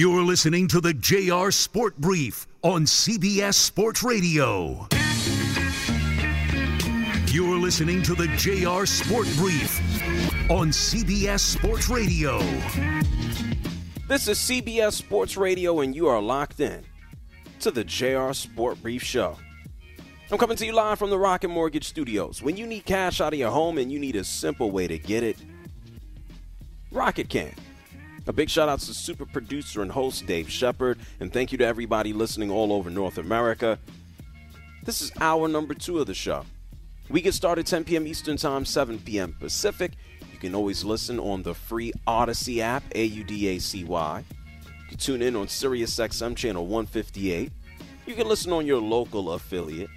You're listening to the JR Sport Brief on CBS Sports Radio. You're listening to the JR Sport Brief on CBS Sports Radio. This is CBS Sports Radio, and you are locked in to the JR Sport Brief Show. I'm coming to you live from the Rocket Mortgage Studios. When you need cash out of your home and you need a simple way to get it, Rocket can. A big shout out to super producer and host Dave Shepard, and thank you to everybody listening all over North America. This is hour number two of the show. We get started 10 p.m. Eastern Time, 7 p.m. Pacific. You can always listen on the free Audacy app, A U D A C Y. You can tune in on Sirius XM channel 158. You can listen on your local affiliate.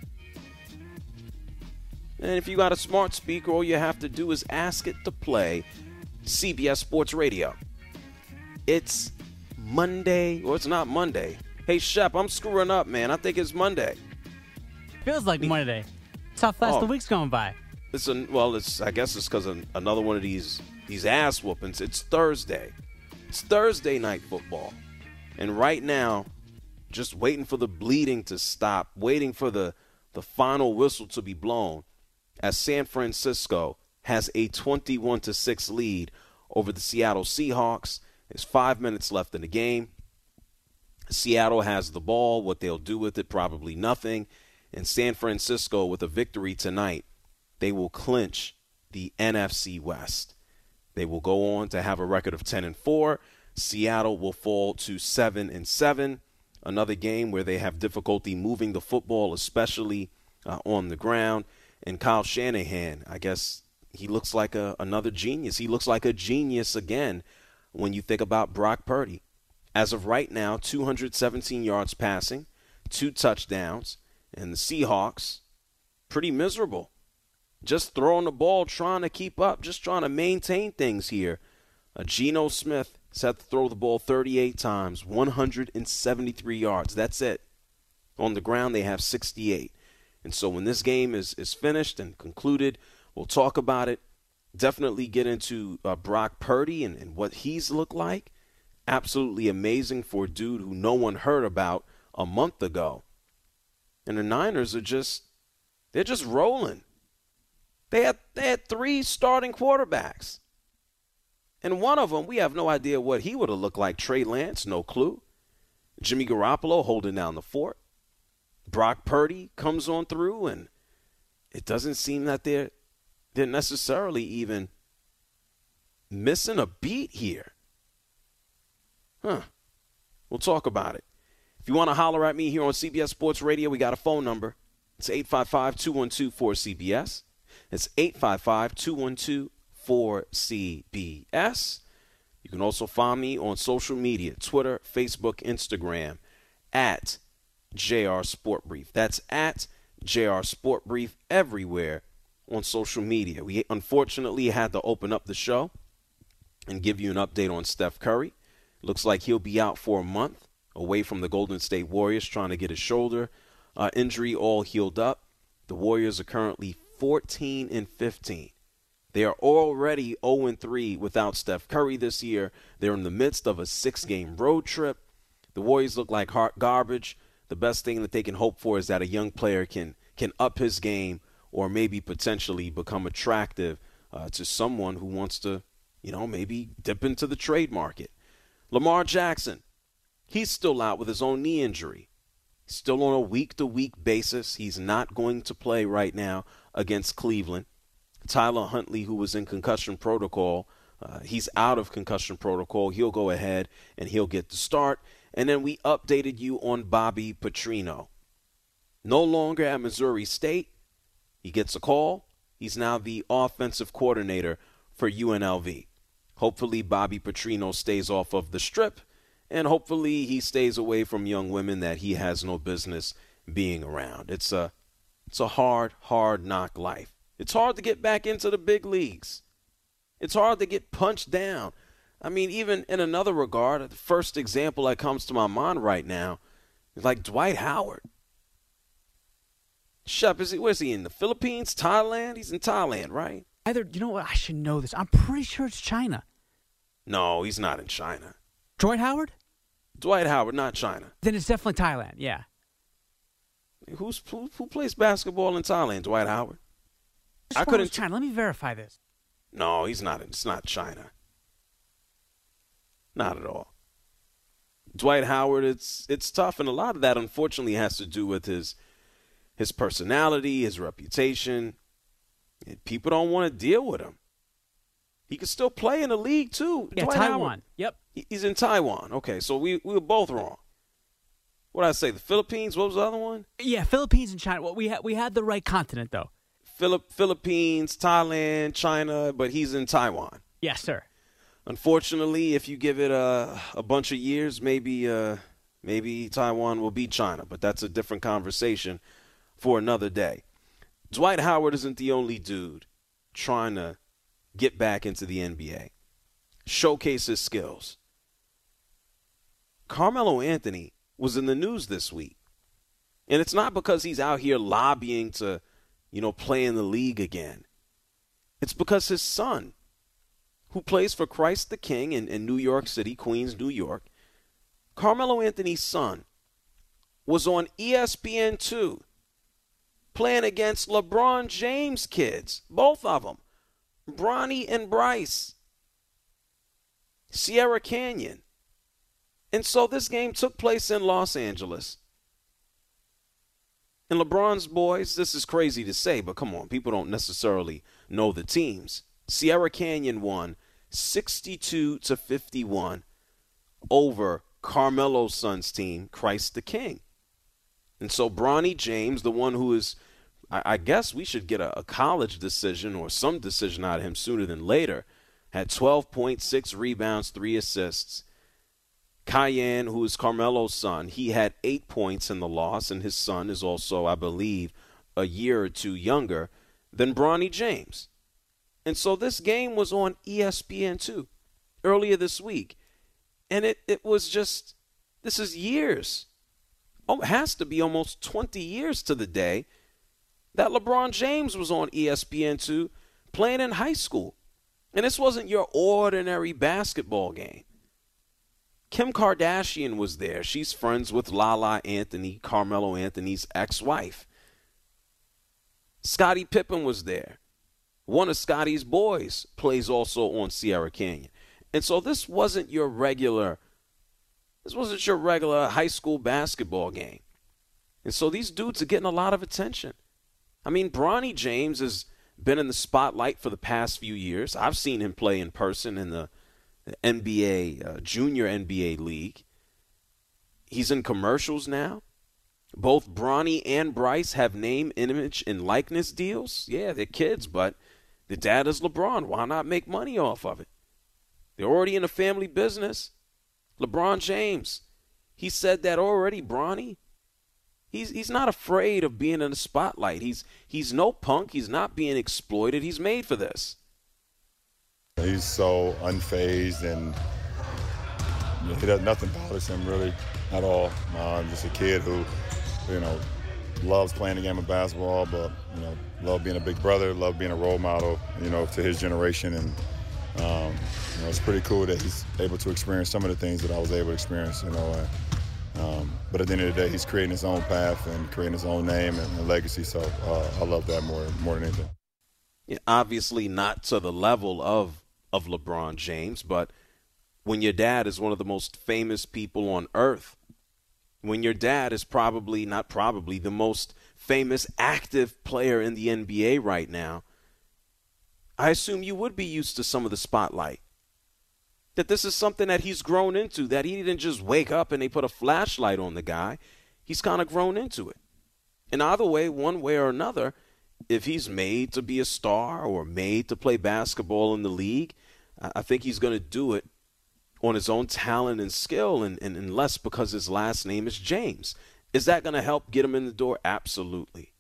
And if you got a smart speaker, all you have to do is ask it to play CBS Sports Radio. It's Monday, or it's not Monday. Hey, Shep, I'm screwing up, man. I think it's Monday. Feels like Monday. It's how fast Oh. the week's going by. It's an, well, it's I guess it's because another one of these these ass whoopings. It's Thursday. It's Thursday night football, and right now, just waiting for the bleeding to stop, waiting for the the final whistle to be blown, as San Francisco has a 21 to six lead over the Seattle Seahawks. There's five minutes left in the game. Seattle has the ball. What they'll do with it, probably nothing. And San Francisco, with a victory tonight, they will clinch the NFC West. They will go on to have a record of 10 and 4. Seattle will fall to 7 and 7. Another game where they have difficulty moving the football, especially uh, on the ground. And Kyle Shanahan, I guess he looks like a, another genius. He looks like a genius again when you think about Brock Purdy. As of right now, 217 yards passing, two touchdowns, and the Seahawks pretty miserable. Just throwing the ball, trying to keep up, just trying to maintain things here. Uh, Geno Smith has to throw the ball 38 times, 173 yards. That's it. On the ground, they have 68. And so when this game is, is finished and concluded, we'll talk about it. Definitely get into uh, Brock Purdy and, and what he's looked like. Absolutely amazing for a dude who no one heard about a month ago. And the Niners are just, they're just rolling. They had, they had three starting quarterbacks. And one of them, we have no idea what he would have looked like. Trey Lance, no clue. Jimmy Garoppolo holding down the fort. Brock Purdy comes on through, and it doesn't seem that they're they're necessarily even missing a beat here. Huh. We'll talk about it. If you want to holler at me here on CBS Sports Radio, we got a phone number. It's 855 212 4CBS. It's 855 212 4CBS. You can also find me on social media Twitter, Facebook, Instagram at JR Sport Brief. That's at JR Sport Brief everywhere on social media. We unfortunately had to open up the show and give you an update on Steph Curry. Looks like he'll be out for a month away from the Golden State Warriors, trying to get his shoulder uh, injury all healed up. The Warriors are currently 14 and 15. They are already 0 and 3 without Steph Curry this year. They're in the midst of a six game road trip. The Warriors look like hot garbage. The best thing that they can hope for is that a young player can can up his game or maybe potentially become attractive uh, to someone who wants to, you know, maybe dip into the trade market. Lamar Jackson, he's still out with his own knee injury. Still on a week to week basis. He's not going to play right now against Cleveland. Tyler Huntley, who was in concussion protocol, uh, he's out of concussion protocol. He'll go ahead and he'll get the start. And then we updated you on Bobby Petrino. No longer at Missouri State. He gets a call. He's now the offensive coordinator for UNLV. Hopefully, Bobby Petrino stays off of the strip, and hopefully, he stays away from young women that he has no business being around. It's a, it's a hard, hard knock life. It's hard to get back into the big leagues. It's hard to get punched down. I mean, even in another regard, the first example that comes to my mind right now is like Dwight Howard. Shep, is he, where's he in the Philippines, Thailand? He's in Thailand, right? Either, you know what? I should know this. I'm pretty sure it's China. No, he's not in China. Dwight Howard? Dwight Howard, not China. Then it's definitely Thailand. Yeah. Who's who, who plays basketball in Thailand? Dwight Howard. I, I couldn't. China. Let me verify this. No, he's not. It's not China. Not at all. Dwight Howard, it's it's tough, and a lot of that, unfortunately, has to do with his his personality, his reputation. People don't want to deal with him. He could still play in the league too. Yeah, Dwight Taiwan. Howard, Yep. he's in Taiwan. Okay, so we we were both wrong. What did I say? The Philippines. What was the other one? Yeah, Philippines and China. Well, we had we had the right continent though. Philip Philippines, Thailand, China, but he's in Taiwan. Yes, sir. Unfortunately, if you give it a a bunch of years, maybe uh, maybe Taiwan will beat China, but that's a different conversation for another day. Dwight Howard isn't the only dude trying to get back into the NBA, showcase his skills. Carmelo Anthony was in the news this week. And it's not because he's out here lobbying to, you know, play in the league again. It's because his son, who plays for Christ the King in, in New York City, Queens, New York, Carmelo Anthony's son, was on ESPN2 playing against LeBron James kids, both of them, Bronny and Bryce, Sierra Canyon. And so this game took place in Los Angeles. And LeBron's boys, this is crazy to say, but come on, people don't necessarily know the teams. Sierra Canyon won 62 to 51 over Carmelo's son's team, Christ the King. And so Bronny James, the one who is, I, I guess we should get a, a, college decision or some decision out of him sooner than later, had 12.6 rebounds, three assists. Kiyan, who is Carmelo's son, he had eight points in the loss, and his son is also, I believe, a year or two younger than Bronny James. And so this game was on ESPN2 earlier this week. And it, it was just, this is years. Oh, has to be almost 20 years to the day that LeBron James was on ESPN2 playing in high school. And this wasn't your ordinary basketball game. Kim Kardashian was there. She's friends with Lala Anthony, Carmelo Anthony's ex wife. Scottie Pippen was there. One of Scottie's boys plays also on Sierra Canyon. And so this wasn't your regular this wasn't your regular high school basketball game. And so these dudes are getting a lot of attention. I mean, Bronny James has been in the spotlight for the past few years. I've seen him play in person in the, NBA, uh, junior NBA league. He's in commercials now. Both Bronny and Bryce have name, image, and likeness deals. Yeah, they're kids, but the dad is LeBron. Why not make money off of it? They're already in a family business. LeBron James, he said that already, Bronny. He's he's not afraid of being in the spotlight. He's he's no punk. He's not being exploited. He's made for this. He's so unfazed and he does nothing bothers him really at all. Um, just a kid who, you know, loves playing the game of basketball, but you know, love being a big brother, love being a role model, you know, to his generation, and um, you know, it's pretty cool that he's able to experience some of the things that I was able to experience, you know. And, um, but at the end of the day, he's creating his own path and creating his own name and, and legacy. So uh, I love that more more than anything. Yeah, obviously not to the level of of LeBron James, but when your dad is one of the most famous people on earth, when your dad is probably not probably the most famous active player in the NBA right now, I assume you would be used to some of the spotlight that this is something that he's grown into, that he didn't just wake up and they put a flashlight on the guy. He's kind of grown into it. And either way, one way or another, if he's made to be a star or made to play basketball in the league, I think he's going to do it on his own talent and skill and, and, and less because his last name is James. Is that going to help get him in the door? Absolutely.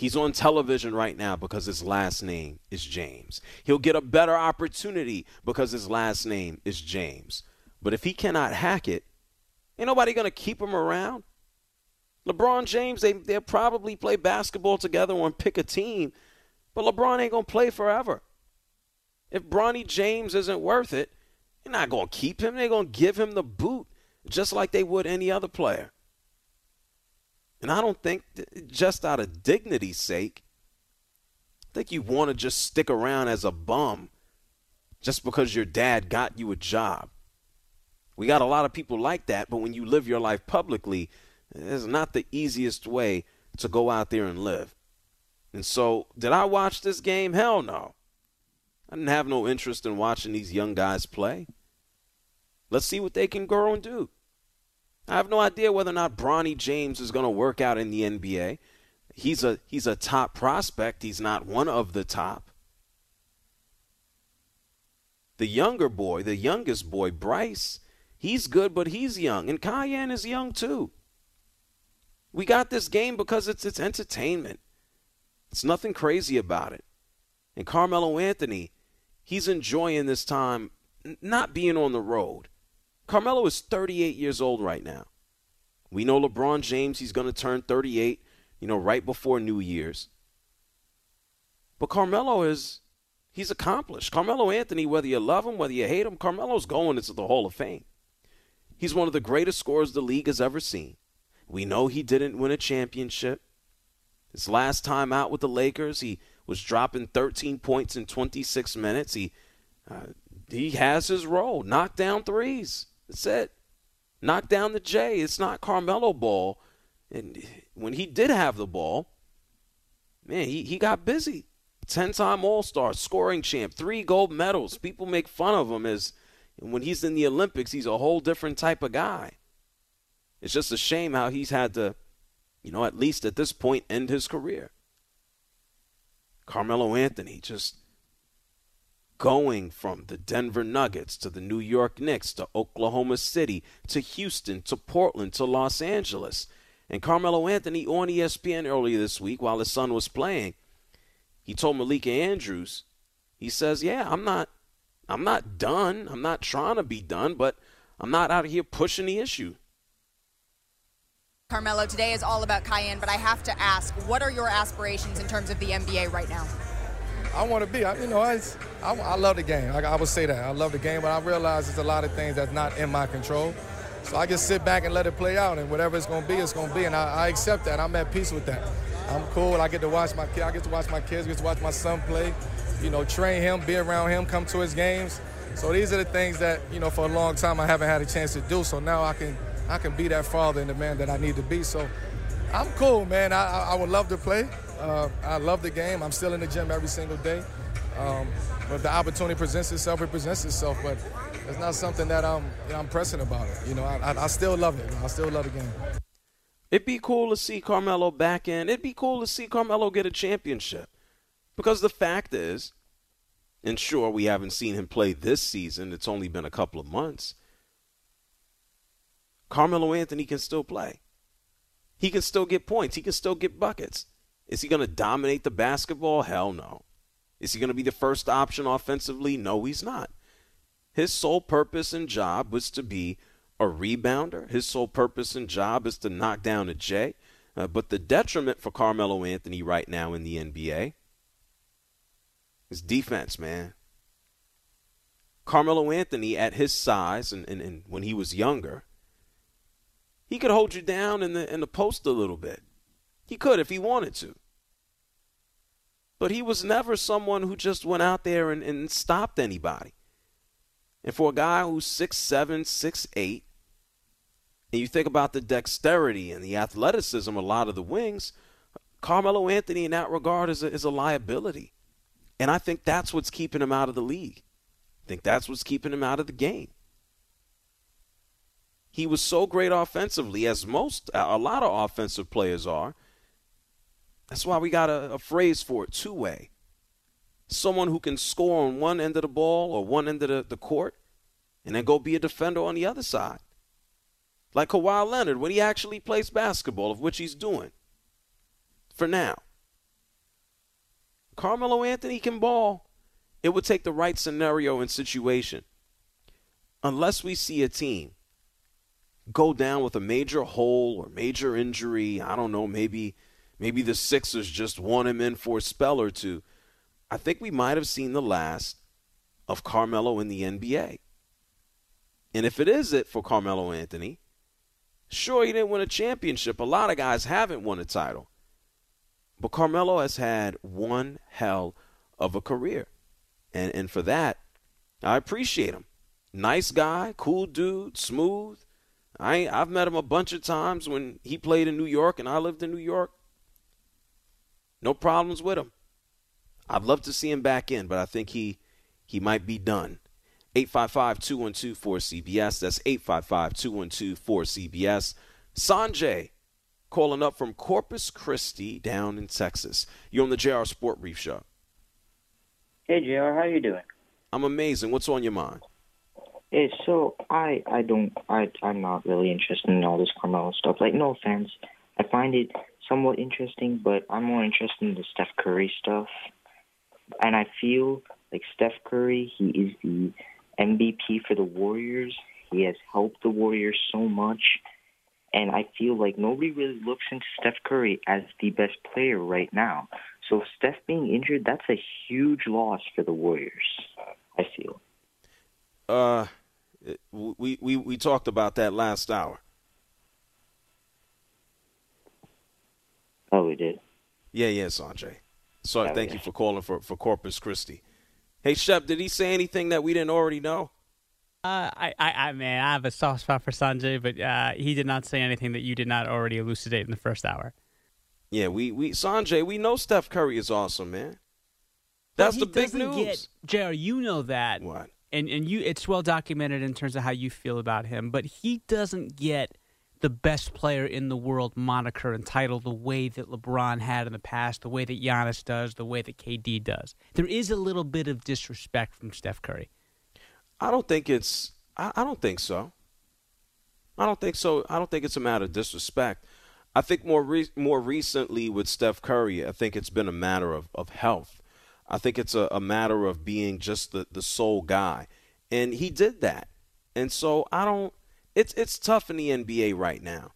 He's on television right now because his last name is James. He'll get a better opportunity because his last name is James. But if he cannot hack it, ain't nobody going to keep him around. LeBron James, they, they'll probably play basketball together and pick a team, but LeBron ain't going to play forever. If Bronny James isn't worth it, you're not going to keep him. They're going to give him the boot just like they would any other player. And I don't think, just out of dignity's sake, I think you want to just stick around as a bum just because your dad got you a job. We got a lot of people like that, but when you live your life publicly, it's not the easiest way to go out there and live. And so, did I watch this game? Hell no. I didn't have no interest in watching these young guys play. Let's see what they can grow and do. I have no idea whether or not Bronny James is going to work out in the NBA. He's a he's a top prospect. He's not one of the top. The younger boy, the youngest boy, Bryce, he's good, but he's young, and Kiyan is young too. We got this game because it's it's entertainment. It's nothing crazy about it. And Carmelo Anthony, he's enjoying this time not being on the road. Carmelo is 38 years old right now. We know LeBron James, he's going to turn 38, you know, right before New Year's. But Carmelo is, he's accomplished. Carmelo Anthony, whether you love him, whether you hate him, Carmelo's going into the Hall of Fame. He's one of the greatest scorers the league has ever seen. We know he didn't win a championship. His last time out with the Lakers, he was dropping 13 points in 26 minutes. He uh, he has his role, knock down threes. That's it. Knock down the J. It's not Carmelo ball. And when he did have the ball, man, he, he got busy. 10 time All Star, scoring champ, three gold medals. People make fun of him as when he's in the Olympics, he's a whole different type of guy. It's just a shame how he's had to, you know, at least at this point, end his career. Carmelo Anthony just going from the Denver Nuggets to the New York Knicks to Oklahoma City to Houston to Portland to Los Angeles. And Carmelo Anthony on ESPN earlier this week while his son was playing, he told Malika Andrews, he says, "Yeah, I'm not I'm not done. I'm not trying to be done, but I'm not out of here pushing the issue." Carmelo, today is all about Kiyan, but I have to ask, what are your aspirations in terms of the NBA right now? I want to be. I, you know, I, I, I love the game. I, I, would say that. I love the game, but I realize there's a lot of things that's not in my control. So I just sit back and let it play out, and whatever it's going to be, it's going to be, and I, I, accept that. I'm at peace with that. I'm cool. I get to watch my kid. I get to watch my kids. Get to watch my son play. You know, train him, be around him, come to his games. So these are the things that you know for a long time I haven't had a chance to do. So now I can I can be that father and the man that I need to be. So I'm cool, man. I, I would love to play. Uh, I love the game. I'm still in the gym every single day. Um, but the opportunity presents itself, it presents itself. But it's not something that I'm, you know, I'm pressing about it. You know, I, I, I still love it. I still love the game. It'd be cool to see Carmelo back in. It'd be cool to see Carmelo get a championship. Because the fact is, and sure, we haven't seen him play this season. It's only been a couple of months. Carmelo Anthony can still play. He can still get points. He can still get buckets. Is he going to dominate the basketball? Hell no. Is he going to be the first option offensively? No, he's not. His sole purpose and job was to be a rebounder. His sole purpose and job is to knock down a J. Uh, but the detriment for Carmelo Anthony right now in the NBA is defense, man. Carmelo Anthony, at his size and, and, and when he was younger, he could hold you down in the in the post a little bit. He could if he wanted to. But he was never someone who just went out there and, and stopped anybody. And for a guy who's six seven, six eight, and you think about the dexterity and the athleticism a lot of the wings, Carmelo Anthony in that regard is a, is a liability. And I think that's what's keeping him out of the league. I think that's what's keeping him out of the game. He was so great offensively, as most, a lot of offensive players are, that's why we got a, a phrase for it two way. Someone who can score on one end of the ball or one end of the, the court and then go be a defender on the other side. Like Kawhi Leonard when he actually plays basketball, of which he's doing for now. Carmelo Anthony can ball. It would take the right scenario and situation. Unless we see a team go down with a major hole or major injury, I don't know, maybe Maybe the Sixers just want him in for a spell or two. I think we might have seen the last of Carmelo in the NBA. And if it is it for Carmelo Anthony, sure, he didn't win a championship. A lot of guys haven't won a title. But Carmelo has had one hell of a career. And, and for that, I appreciate him. Nice guy, cool dude, smooth. I I've met him a bunch of times when he played in New York and I lived in New York. No problems with him. I'd love to see him back in, but I think he he might be done. 855-212-4CBS. That's 855-212-4CBS. Sanjay calling up from Corpus Christi down in Texas. You're on the JR Sport Brief Show. Hey JR, how you doing? I'm amazing. What's on your mind? Hey, so I I don't I I'm not really interested in all this Carmelo stuff. Like no offense. I find it somewhat interesting, but I'm more interested in the Steph Curry stuff. And I feel like Steph Curry, he is the MVP for the Warriors. He has helped the Warriors so much. And I feel like nobody really looks into Steph Curry as the best player right now. So Steph being injured, that's a huge loss for the Warriors. I feel. Uh, we we we talked about that last hour. We did. Yeah, yeah, Sanjay. So Oh, thank yeah. you for calling for for Corpus Christi. Hey, Shep, did he say anything that we didn't already know? Uh, I, I, I, man, I have a soft spot for Sanjay, but uh, he did not say anything that you did not already elucidate in the first hour. Yeah, we we Sanjay, we know Steph Curry is awesome, man. That's the big news. Get, JR, you know that. What? And and you, it's well documented in terms of how you feel about him. But he doesn't get the best player in the world moniker and title the way that LeBron had in the past, the way that Giannis does, the way that KD does. There is a little bit of disrespect from Steph Curry. I don't think it's. I, I don't think so. I don't think so. I don't think it's a matter of disrespect. I think more re- more recently with Steph Curry, I think it's been a matter of, of health. I think it's a, a matter of being just the, the sole guy. And he did that. And so I don't it's it's tough in the NBA right now.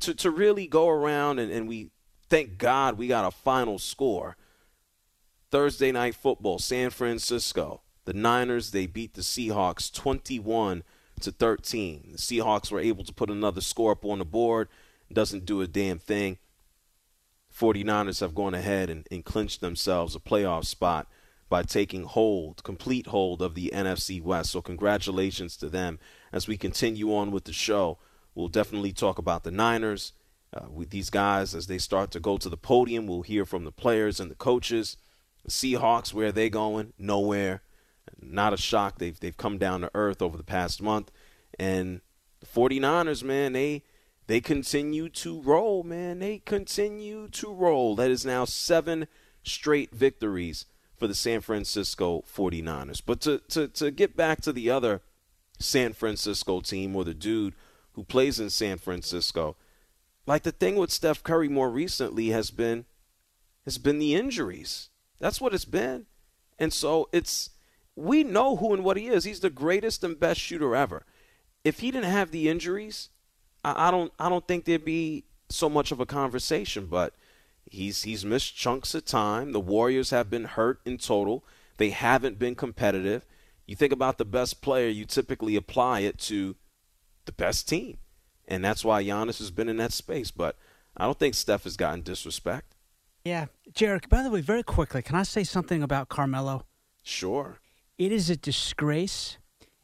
To to really go around and, and we thank God we got a final score. Thursday night football, San Francisco. The Niners, they beat the Seahawks 21 to 13. The Seahawks were able to put another score up on the board. Doesn't do a damn thing. 49ers have gone ahead and, and clinched themselves a playoff spot by taking hold, complete hold of the NFC West. So congratulations to them. As we continue on with the show, we'll definitely talk about the Niners. Uh, with these guys, as they start to go to the podium, we'll hear from the players and the coaches. The Seahawks, where are they going? Nowhere. Not a shock. They've they've come down to earth over the past month. And the 49ers, man, they they continue to roll, man. They continue to roll. That is now seven straight victories for the San Francisco 49ers. But to, to, to get back to the other San Francisco team or the dude who plays in San Francisco, like the thing with Steph Curry more recently has been has been the injuries. That's what it's been. And so it's we know who and what he is. He's the greatest and best shooter ever. If he didn't have the injuries, I, I don't I don't think there'd be so much of a conversation. But he's he's missed chunks of time. The Warriors have been hurt in total. They haven't been competitive. You think about the best player, you typically apply it to the best team. And that's why Giannis has been in that space. But I don't think Steph has gotten disrespect. Yeah, Jarek. By the way, very quickly, can I say something about Carmelo? Sure. It is a disgrace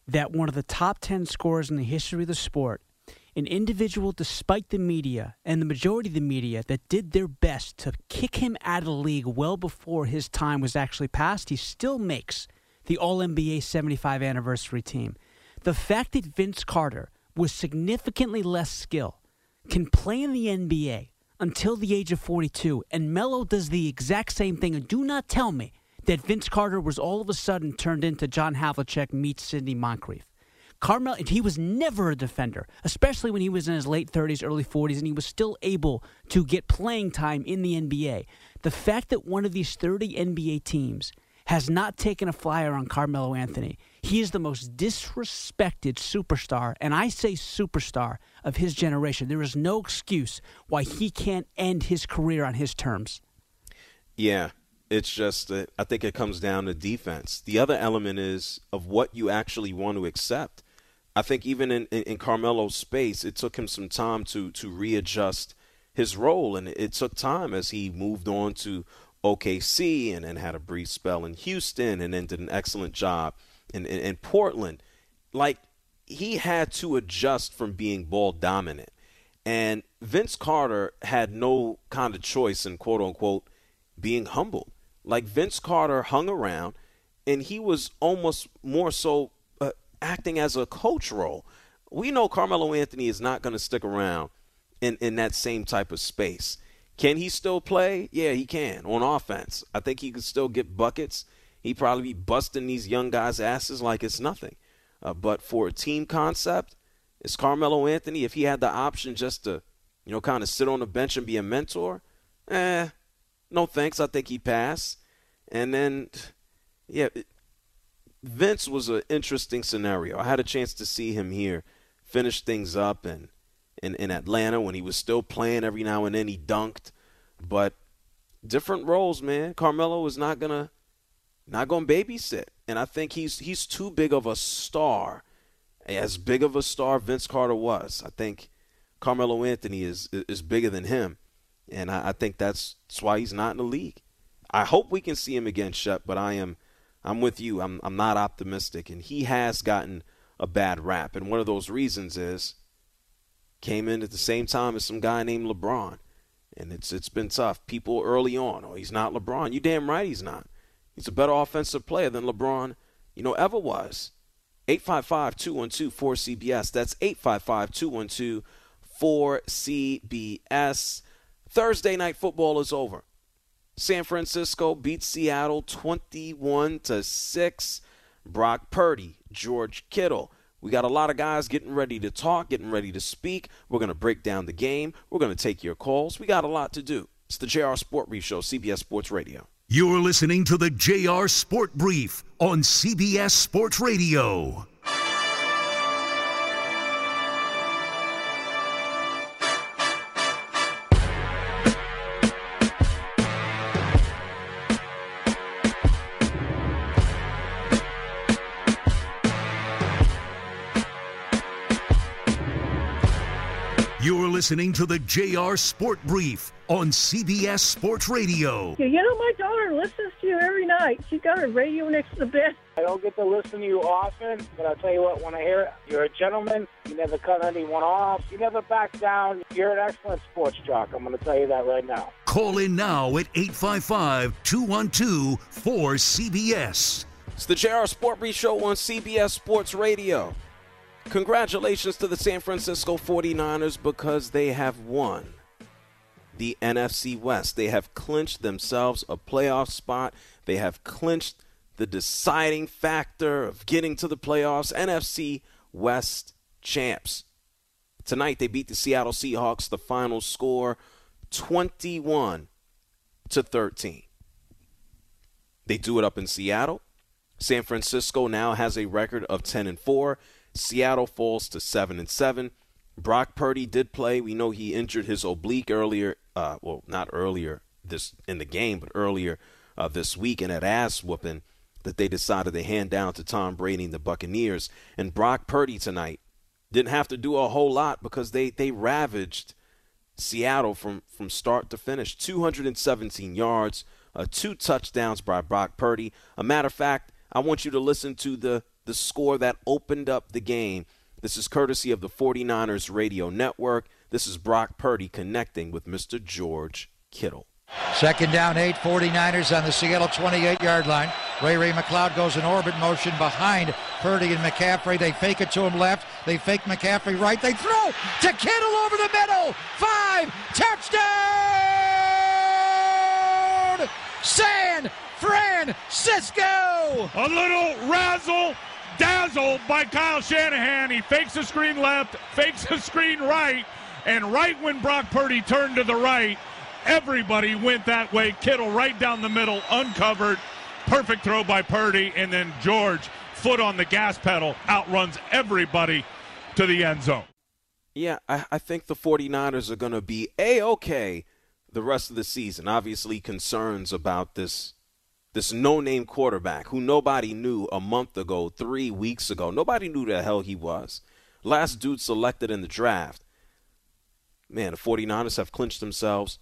that one of the top 10 scorers in the history of the sport, an individual, despite the media and the majority of the media, that did their best to kick him out of the league well before his time was actually passed, he still makes the All NBA 75 anniversary team. The fact that Vince Carter, with significantly less skill, can play in the NBA until the age of 42, and Melo does the exact same thing, and do not tell me that Vince Carter was all of a sudden turned into John Havlicek meets Sidney Moncrief. Carmel, he was never a defender, especially when he was in his late 30s, early 40s, and he was still able to get playing time in the NBA. The fact that one of these 30 NBA teams has not taken a flyer on Carmelo Anthony, he is the most disrespected superstar, and I say superstar of his generation. There is no excuse why he can't end his career on his terms. Yeah, it's just that I think it comes down to defense. The other element is of what you actually want to accept. I think even in, in, in Carmelo's space, it took him some time to to readjust his role, and it took time as he moved on to OKC and then had a brief spell in Houston, and then did an excellent job in, in, in Portland. Like he had to adjust from being ball dominant, and Vince Carter had no kind of choice in quote unquote being humble. Like Vince Carter hung around, and he was almost more so uh, acting as a coach role. We know Carmelo Anthony is not going to stick around in, in that same type of space. Can he still play? Yeah, he can on offense. I think he could still get buckets. He'd probably be busting these young guys' asses like it's nothing. Uh, but for a team concept, is Carmelo Anthony. If he had the option just to, you know, kind of sit on the bench and be a mentor, eh, no thanks. I think he passed. And then, yeah, Vince was an interesting scenario. I had a chance to see him here finish things up and in, in Atlanta when he was still playing every now and then he dunked. But different roles, man. Carmelo is not gonna not gonna babysit. And I think he's he's too big of a star. As big of a star Vince Carter was. I think Carmelo Anthony is is bigger than him. And I, I think that's, that's why he's not in the league. I hope we can see him again, Shep, but I am I'm with you. I'm I'm not optimistic. And he has gotten a bad rap. And one of those reasons is came in at the same time as some guy named LeBron. And it's it's been tough. People early on, oh, he's not LeBron. You damn right he's not. He's a better offensive player than LeBron, you know, ever was. 855-212-4CBS. That's 855-212-4CBS. Thursday night football is over. San Francisco beats Seattle 21 to 6. Brock Purdy, George Kittle, we got a lot of guys getting ready to talk, getting ready to speak. We're going to break down the game. We're going to take your calls. We got a lot to do. It's the JR Sport Brief Show, CBS Sports Radio. You're listening to the JR Sport Brief on CBS Sports Radio. Listening to the JR Sport Brief on CBS Sports Radio. You know, my daughter listens to you every night. She's got her radio next to the bed. I don't get to listen to you often, but I'll tell you what, when I hear it, you're a gentleman. You never cut anyone off. You never back down. You're an excellent sports jock. I'm going to tell you that right now. Call in now at 855 212 4CBS. It's the JR Sport Brief Show on CBS Sports Radio. Congratulations to the San Francisco 49ers because they have won the NFC West. They have clinched themselves a playoff spot. They have clinched the deciding factor of getting to the playoffs. NFC West champs. Tonight they beat the Seattle Seahawks. The final score 21 to 13. They do it up in Seattle. San Francisco now has a record of 10 and 4. Seattle falls to seven and seven. Brock Purdy did play. We know he injured his oblique earlier. Uh, well, not earlier this in the game, but earlier uh, this week in that ass whooping that they decided to hand down to Tom Brady and the Buccaneers. And Brock Purdy tonight didn't have to do a whole lot because they they ravaged Seattle from from start to finish. 217 yards, uh, two touchdowns by Brock Purdy. A matter of fact, I want you to listen to the the score that opened up the game. This is courtesy of the 49ers radio network. This is Brock Purdy connecting with Mr. George Kittle. Second down, eight, 49ers on the Seattle 28 yard line. Ray Ray McCloud goes in orbit motion behind Purdy and McCaffrey. They fake it to him left. They fake McCaffrey right. They throw to Kittle over the middle. Five, touchdown! San Francisco! A little razzle dazzled by Kyle Shanahan. He fakes a screen left, fakes a screen right, and right when Brock Purdy turned to the right, everybody went that way. Kittle right down the middle, uncovered. Perfect throw by Purdy, and then George, foot on the gas pedal, outruns everybody to the end zone. Yeah, I, I think the 49ers are going to be A OK the rest of the season. Obviously, concerns about this this no-name quarterback who nobody knew a month ago, three weeks ago. Nobody knew the hell he was. Last dude selected in the draft. Man, the 49ers have clinched themselves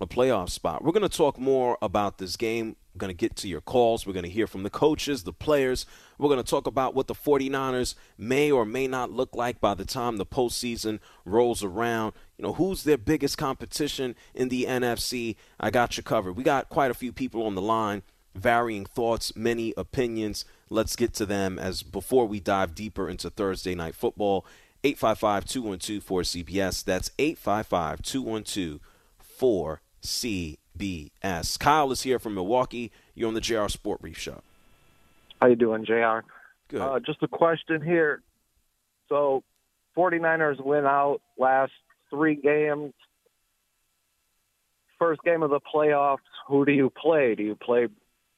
a playoff spot. We're going to talk more about this game. We're going to get to your calls. We're going to hear from the coaches, the players. We're going to talk about what the 49ers may or may not look like by the time the postseason rolls around. You know, who's their biggest competition in the NFC? I got you covered. We got quite a few people on the line, varying thoughts, many opinions. Let's get to them as before we dive deeper into Thursday night football. 855 212 4CBS. That's 855 212 4CBS. Kyle is here from Milwaukee. You're on the JR Sport Brief Show. How you doing, JR? Good. Uh, just a question here. So, 49ers win out last three games. First game of the playoffs, who do you play? Do you play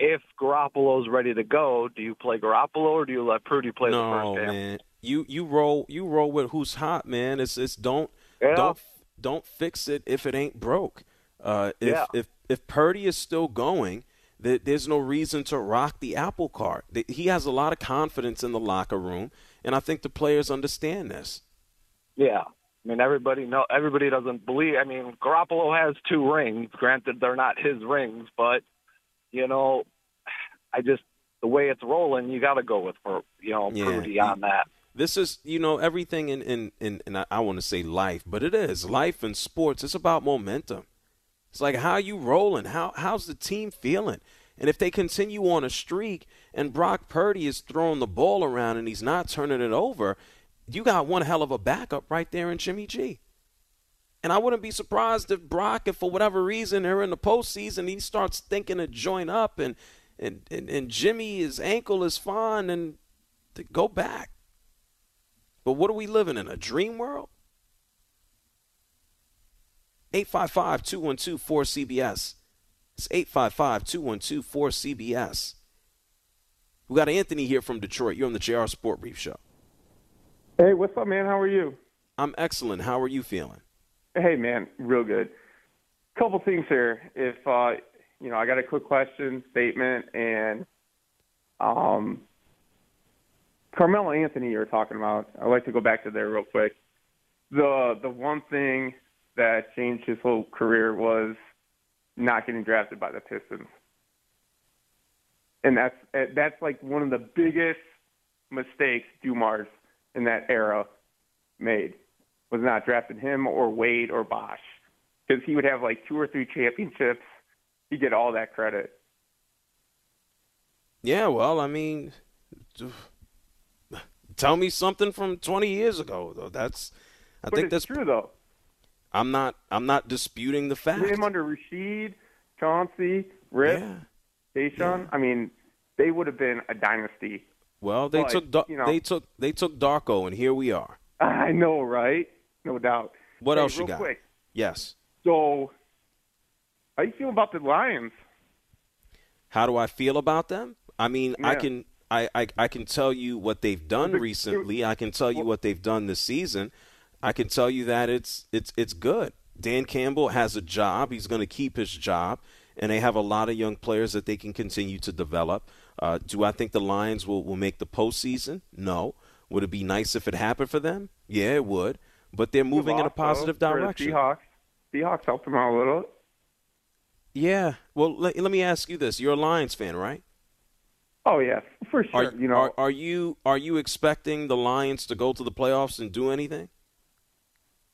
if Garoppolo's ready to go? Do you play Garoppolo or do you let Purdy play no, the first game? man. You you roll you roll with who's hot, man. It's it's don't Yeah. don't don't fix it if it ain't broke. Uh, if Yeah. if if Purdy is still going, th- there's no reason to rock the apple cart. He has a lot of confidence in the locker room, and I think the players understand this. Yeah. I mean, everybody know everybody doesn't believe. I mean, Garoppolo has two rings. Granted, they're not his rings, but you know, I just the way it's rolling, you got to go with for you know Yeah. Purdy on that. This is, you know, everything in, in, in, I want to say life, but it is life and sports. It's about momentum. It's like how you rolling? How how's the team feeling? And if they continue on a streak and Brock Purdy is throwing the ball around and he's not turning it over, you got one hell of a backup right there in Jimmy G. And I wouldn't be surprised if Brock, if for whatever reason they're in the postseason, he starts thinking to join up and and, and, and Jimmy, his ankle is fine and to go back. But what are we living in? A dream world? 855 212 4CBS. It's 855 212 4CBS. We got Anthony here from Detroit. You're on the JR Sport Brief Show. Hey, what's up, man? How are you? I'm excellent. How are you feeling? Hey, man, real good. Couple things here. If uh, you know, I got a quick question, statement, and um, Carmelo Anthony you were talking about. I'd like to go back to there real quick. The the one thing that changed his whole career was not getting drafted by the Pistons, and that's that's like one of the biggest mistakes Dumars in that era made was not drafting him or Wade or Bosh because he would have like two or three championships. He'd get all that credit. Yeah, well, I mean, tell me something from 20 years ago. Though that's, I but think that's true though. I'm not, I'm not disputing the fact. Him under Rasheed, Chauncey, Rip, Yeah. Tayshaun. I mean, they would have been a dynasty. Well, they But, took, you know- they took, they took Darko, and here we are. I know, right? No doubt. What Hey, else you got? Quick. Yes. So, how you feel about the Lions? How do I feel about them? I mean, I can I, I, I can tell you what they've done recently. I can tell you what they've done this season. I can tell you that it's it's it's good. Dan Campbell has a job. He's going to keep his job, and they have a lot of young players that they can continue to develop. Uh, do I think the Lions will, will make the postseason? No. Would it be nice if it happened for them? Yeah, it would. But they're moving in a positive direction. Seahawks. Seahawks helped them out a little. Yeah. Well, let, let me ask you this: You're a Lions fan, right? Oh yeah, for sure. Are you know, are, are you are you expecting the Lions to go to the playoffs and do anything?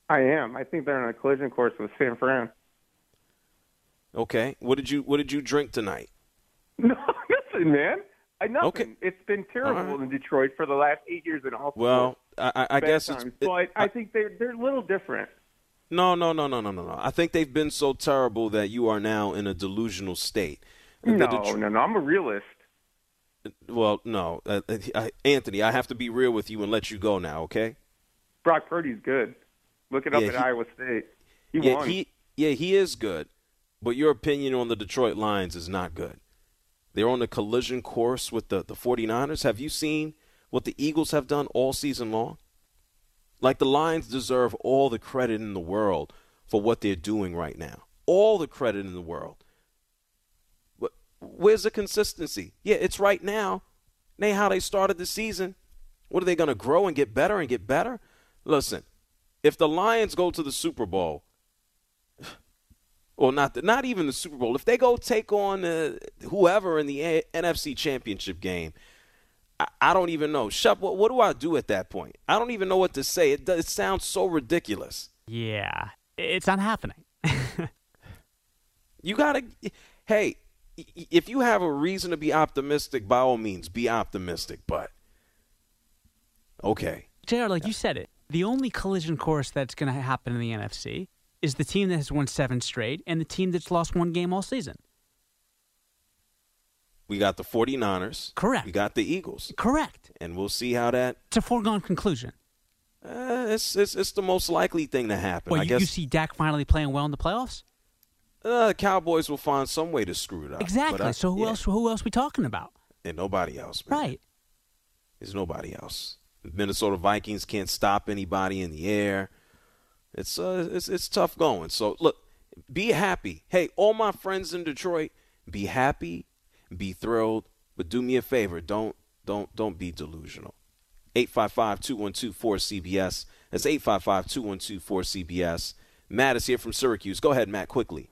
I am. I think they're on a collision course with San Fran. Okay. What did you What did you drink tonight? No, listen, man. I nothing. Okay. It's been terrible right. in Detroit for the last eight years in all Well. I, I, I guess it's times. it- but I think they're they're a little different. No, no, no, no, no, no, no. I think they've been so terrible that you are now in a delusional state. No, Detro- no, no. I'm a realist. Well, no, uh, uh, Anthony. I have to be real with you and let you go now. Okay. Brock Purdy's good. Look it up Yeah, at he- Iowa State. He yeah, won. he yeah he is good, but your opinion on the Detroit Lions is not good. They're on a collision course with the, the 49ers. Have you seen what the Eagles have done all season long? Like the Lions deserve all the credit in the world for what they're doing right now. All the credit in the world. What Where's the consistency? Yeah, it's right now. They how they started the season. What are they going to grow and get better and get better? Listen, if the Lions go to the Super Bowl, or not, the, not even the Super Bowl, if they go take on uh, whoever in the A- NFC Championship game, I, don't even know. Shep, what, what, do I do at that point? I don't even know what to say. It, it sounds so ridiculous. Yeah, it's not happening. you gotta, hey, if you have a reason to be optimistic, by all means, be optimistic. But okay, Jr. Like you said it, the only collision course that's going to happen in the NFC is the team that has won seven straight and the team that's lost one game all season. We got the 49ers. Correct. We got the Eagles. Correct. And we'll see how that. It's a foregone conclusion. Uh, it's, it's it's the most likely thing to happen. Well, I you, guess you see Dak finally playing well in the playoffs. Uh, the Cowboys will find some way to screw it up. Exactly. I, so who yeah. else? Who else we talking about? And nobody else. Man. Right. There's nobody else. The Minnesota Vikings can't stop anybody in the air. It's uh, it's it's tough going. So look, be happy. Hey, all my friends in Detroit, be happy, be thrilled, but do me a favor. Don't don't don't be delusional. 855-212-4CBS. That's 855-212-4CBS. Matt is here from Syracuse. Go ahead, Matt, quickly.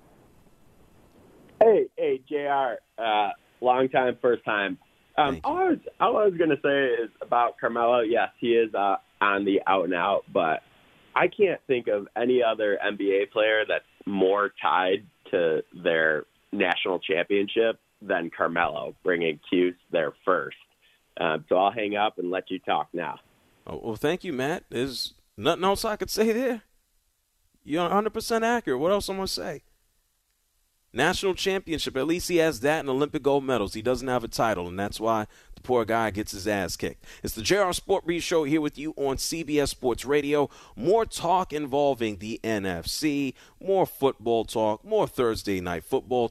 Hey, hey, Jr. Uh, long time, first time. Um, all I was all I was gonna say is about Carmelo. Yes, he is uh, on the out and out, but I can't think of any other NBA player that's more tied to their national championship than Carmelo, bringing Cuse there first. Um, so I'll hang up and let you talk now. Oh, well, thank you, Matt. There's nothing else I could say there. You're 100% accurate. What else am I going to say? National championship. At least he has that and Olympic gold medals. He doesn't have a title, and that's why the poor guy gets his ass kicked. It's the JR Sport Show here with you on CBS Sports Radio. More talk involving the NFC, more football talk, more Thursday night football.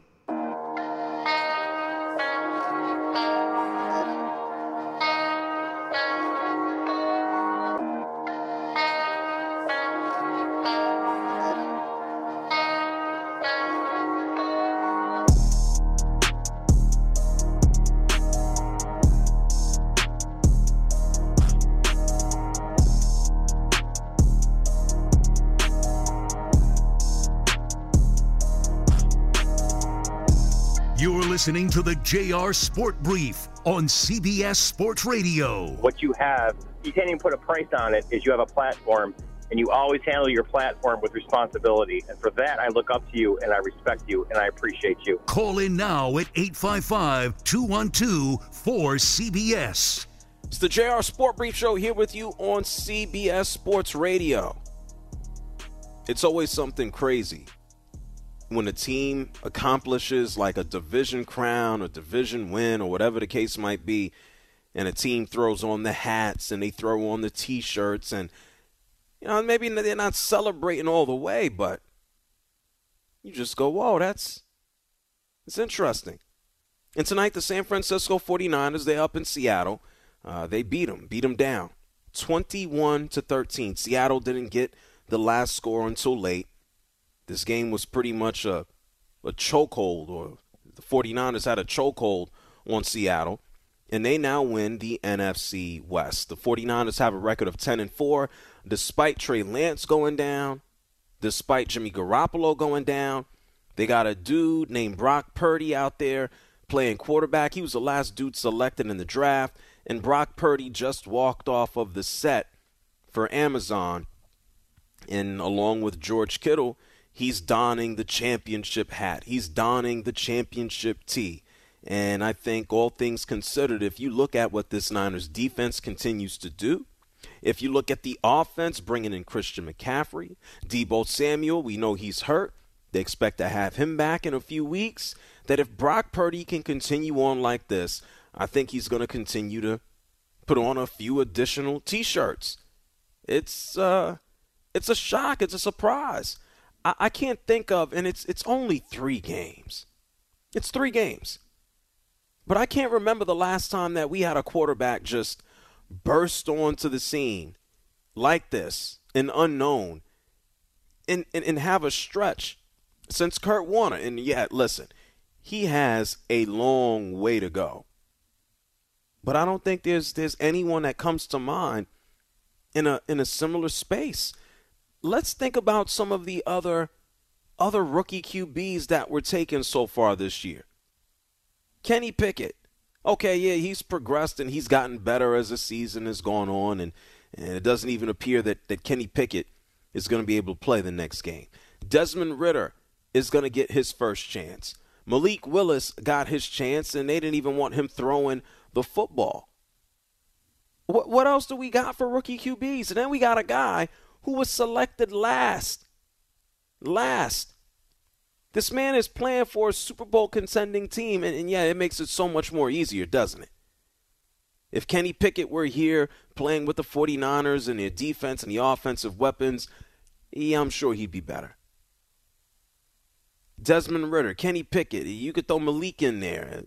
Listening to the JR Sport Brief on CBS Sports Radio. What you have, you can't even put a price on it, is you have a platform and you always handle your platform with responsibility. And for that, I look up to you and I respect you and I appreciate you. Call in now at 855 212 4CBS. It's the JR Sport Brief Show here with you on CBS Sports Radio. It's always something crazy when a team accomplishes like a division crown or division win or whatever the case might be, and a team throws on the hats and they throw on the t-shirts and you know maybe they're not celebrating all the way, but you just go, whoa, that's it's interesting. And tonight the San Francisco 49ers, they're up in Seattle. Uh, they beat them, beat them down, 21 to 13. Seattle didn't get the last score until late. This game was pretty much a, a chokehold, or the 49ers had a chokehold on Seattle, and they now win the NFC West. The 49ers have a record of 10 and 4, despite Trey Lance going down, despite Jimmy Garoppolo going down. They got a dude named Brock Purdy out there playing quarterback. He was the last dude selected in the draft, and Brock Purdy just walked off of the set for Amazon, and along with George Kittle he's donning the championship hat. He's donning the championship tee. And I think, all things considered, if you look at what this Niners defense continues to do, if you look at the offense, bringing in Christian McCaffrey, Deebo Samuel, we know he's hurt. They expect to have him back in a few weeks. That if Brock Purdy can continue on like this, I think he's going to continue to put on a few additional T-shirts. It's uh, it's a shock. It's a surprise. I, I can't think of, and it's it's only three games. It's three games. But I can't remember the last time that we had a quarterback just burst onto the scene like this, an unknown, and, and, and have a stretch since Kurt Warner. And yet, listen, he has a long way to go. But I don't think there's there's anyone that comes to mind in a in a similar space. Let's think about some of the other other rookie QBs that were taken so far this year. Kenny Pickett. Okay, yeah, he's progressed and he's gotten better as the season has gone on, and, and it doesn't even appear that, that Kenny Pickett is going to be able to play the next game. Desmond Ridder is going to get his first chance. Malik Willis got his chance, and they didn't even want him throwing the football. What, what else do we got for rookie QBs? And then we got a guy who was selected last. Last. This man is playing for a Super Bowl contending team, and, and yeah, it makes it so much more easier, doesn't it? If Kenny Pickett were here playing with the 49ers and their defense and the offensive weapons, yeah, I'm sure he'd be better. Desmond Ridder, Kenny Pickett, you could throw Malik in there.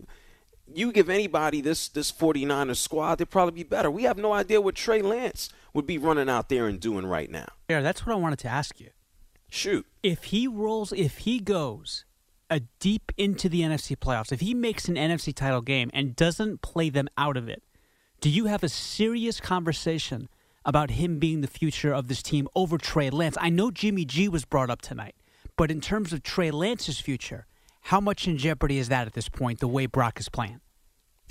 You give anybody this this 49ers squad, they'd probably be better. We have no idea what Trey Lance would be running out there and doing right now. Yeah, that's what I wanted to ask you. Shoot. If he rolls, if he goes a deep into the NFC playoffs, if he makes an NFC title game and doesn't play them out of it, do you have a serious conversation about him being the future of this team over Trey Lance? I know Jimmy G was brought up tonight, but in terms of Trey Lance's future, how much in jeopardy is that at this point? The way Brock is playing.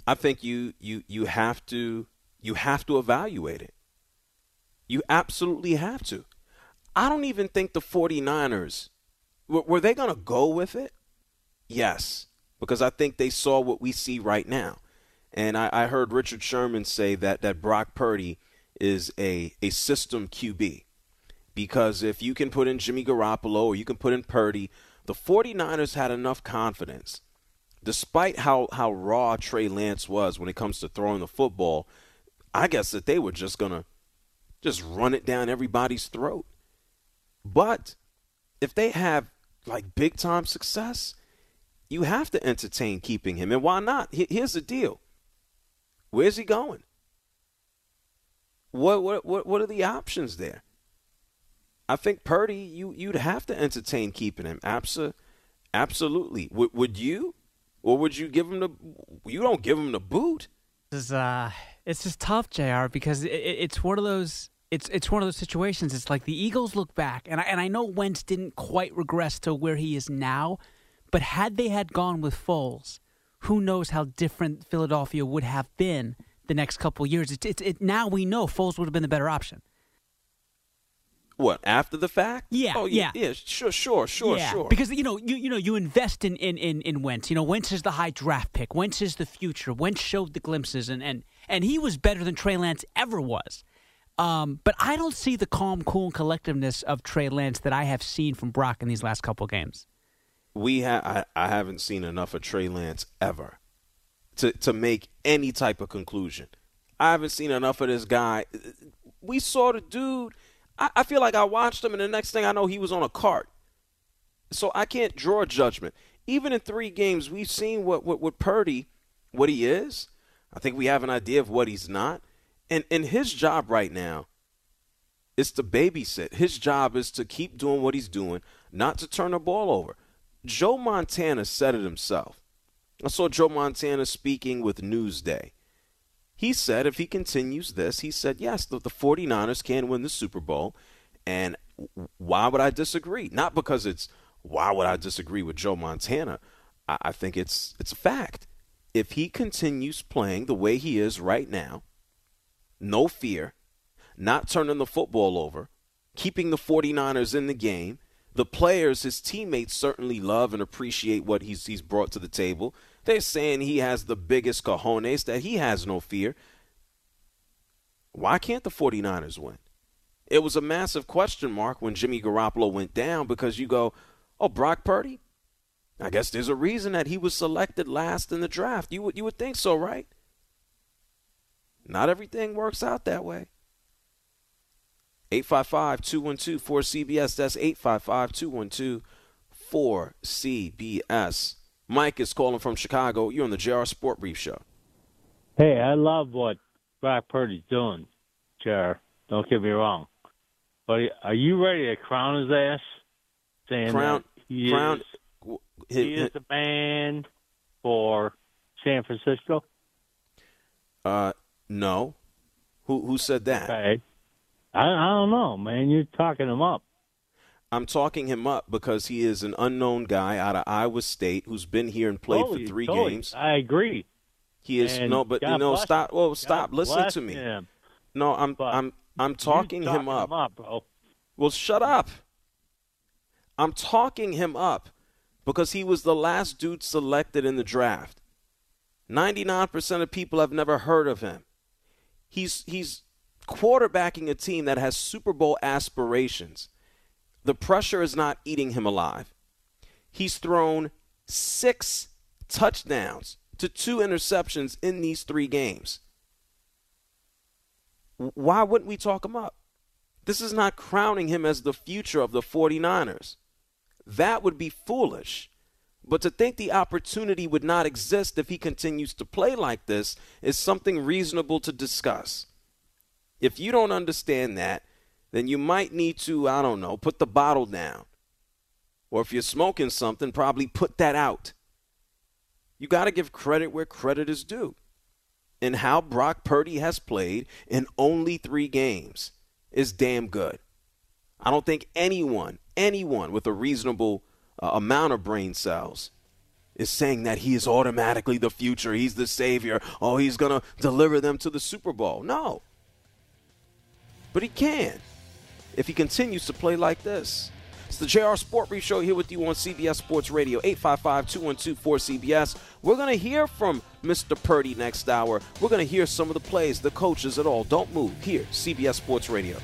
I think you you you have to you have to evaluate it. You absolutely have to. I don't even think the 49ers were, were they going to go with it? Yes, because I think they saw what we see right now. And I, I heard Richard Sherman say that that Brock Purdy is a, a system QB. Because if you can put in Jimmy Garoppolo or you can put in Purdy, the 49ers had enough confidence, despite how, how raw Trey Lance was when it comes to throwing the football, I guess that they were just going to just run it down everybody's throat. But if they have like big time success, you have to entertain keeping him. And why not? Here's the deal. Where's he going? What what what what are the options there? I think Purdy, you you'd have to entertain keeping him. Absa, absolutely. Would would you, or would you give him the? You don't give him the boot. This is uh, it's just tough, Jr. Because it, it's one of those. It's it's one of those situations. It's like the Eagles look back, and I, and I know Wentz didn't quite regress to where he is now, but had they had gone with Foles, who knows how different Philadelphia would have been the next couple years. It's it, it, now we know Foles would have been the better option. What after the fact? Yeah, oh, yeah, yeah, sure, sure, sure, yeah. sure. Because you know, you you know, you invest in in in in Wentz. You know, Wentz is the high draft pick. Wentz is the future. Wentz showed the glimpses, and and and he was better than Trey Lance ever was. Um, but I don't see the calm, cool, and collectiveness of Trey Lance that I have seen from Brock in these last couple games. We have I, I haven't seen enough of Trey Lance ever to to make any type of conclusion. I haven't seen enough of this guy. We saw the dude. I, I feel like I watched him, and the next thing I know, he was on a cart. So I can't draw judgment. Even in three games, we've seen what what, what Purdy, what he is. I think we have an idea of what he's not. And and his job right now is to babysit. His job is to keep doing what he's doing, not to turn the ball over. Joe Montana said it himself. I saw Joe Montana speaking with Newsday. He said if he continues this, he said, yes, the, the 49ers can win the Super Bowl. And why would I disagree? Not because it's why would I disagree with Joe Montana? I, I think it's it's a fact. If he continues playing the way he is right now, no fear, not turning the football over, keeping the 49ers in the game, the players, his teammates certainly love and appreciate what he's he's brought to the table. They're saying he has the biggest cojones, that he has no fear. Why can't the 49ers win? It was a massive question mark when Jimmy Garoppolo went down because you go, oh, Brock Purdy? I guess there's a reason that he was selected last in the draft. You would, you would think so, right? Not everything works out that way. 855 212 4CBS. That's 855 212 4CBS. Mike is calling from Chicago. You're on the JR Sport Brief Show. Hey, I love what Brock Purdy's doing, JR. Don't get me wrong. But are you ready to crown his ass saying Crown, he Crown, is w- he is the man for San Francisco? Uh, no. Who who said that? Okay. I, I don't know, man. You're talking him up. I'm talking him up because he is an unknown guy out of Iowa State who's been here and played Totally, for three totally. games. I agree. He is And no, but you know, stop. Well, God stop. Listen to me. him. No, I'm I'm I'm talking You him talking up. him up, bro. Well, shut up. I'm talking him up because he was the last dude selected in the draft. 99% of people have never heard of him. He's he's quarterbacking a team that has Super Bowl aspirations. The pressure is not eating him alive. He's thrown 6 touchdowns to 2 interceptions in these 3 games. Why wouldn't we talk him up? This is not crowning him as the future of the 49ers. That would be foolish. But to think the opportunity would not exist if he continues to play like this is something reasonable to discuss. If you don't understand that, then you might need to, I don't know, put the bottle down. Or if you're smoking something, probably put that out. You got to give credit where credit is due. And how Brock Purdy has played in only three games is damn good. I don't think anyone, anyone with a reasonable uh, amount of brain cells is saying that he is automatically the future. He's the savior. Oh, he's going to deliver them to the Super Bowl. No. But he can if he continues to play like this. It's the JR Sport Brief Show here with you on CBS Sports Radio, 855-212-4CBS. We're going to hear from Mr. Purdy next hour. We're going to hear some of the plays, the coaches, it all. Don't move. Here, CBS Sports Radio.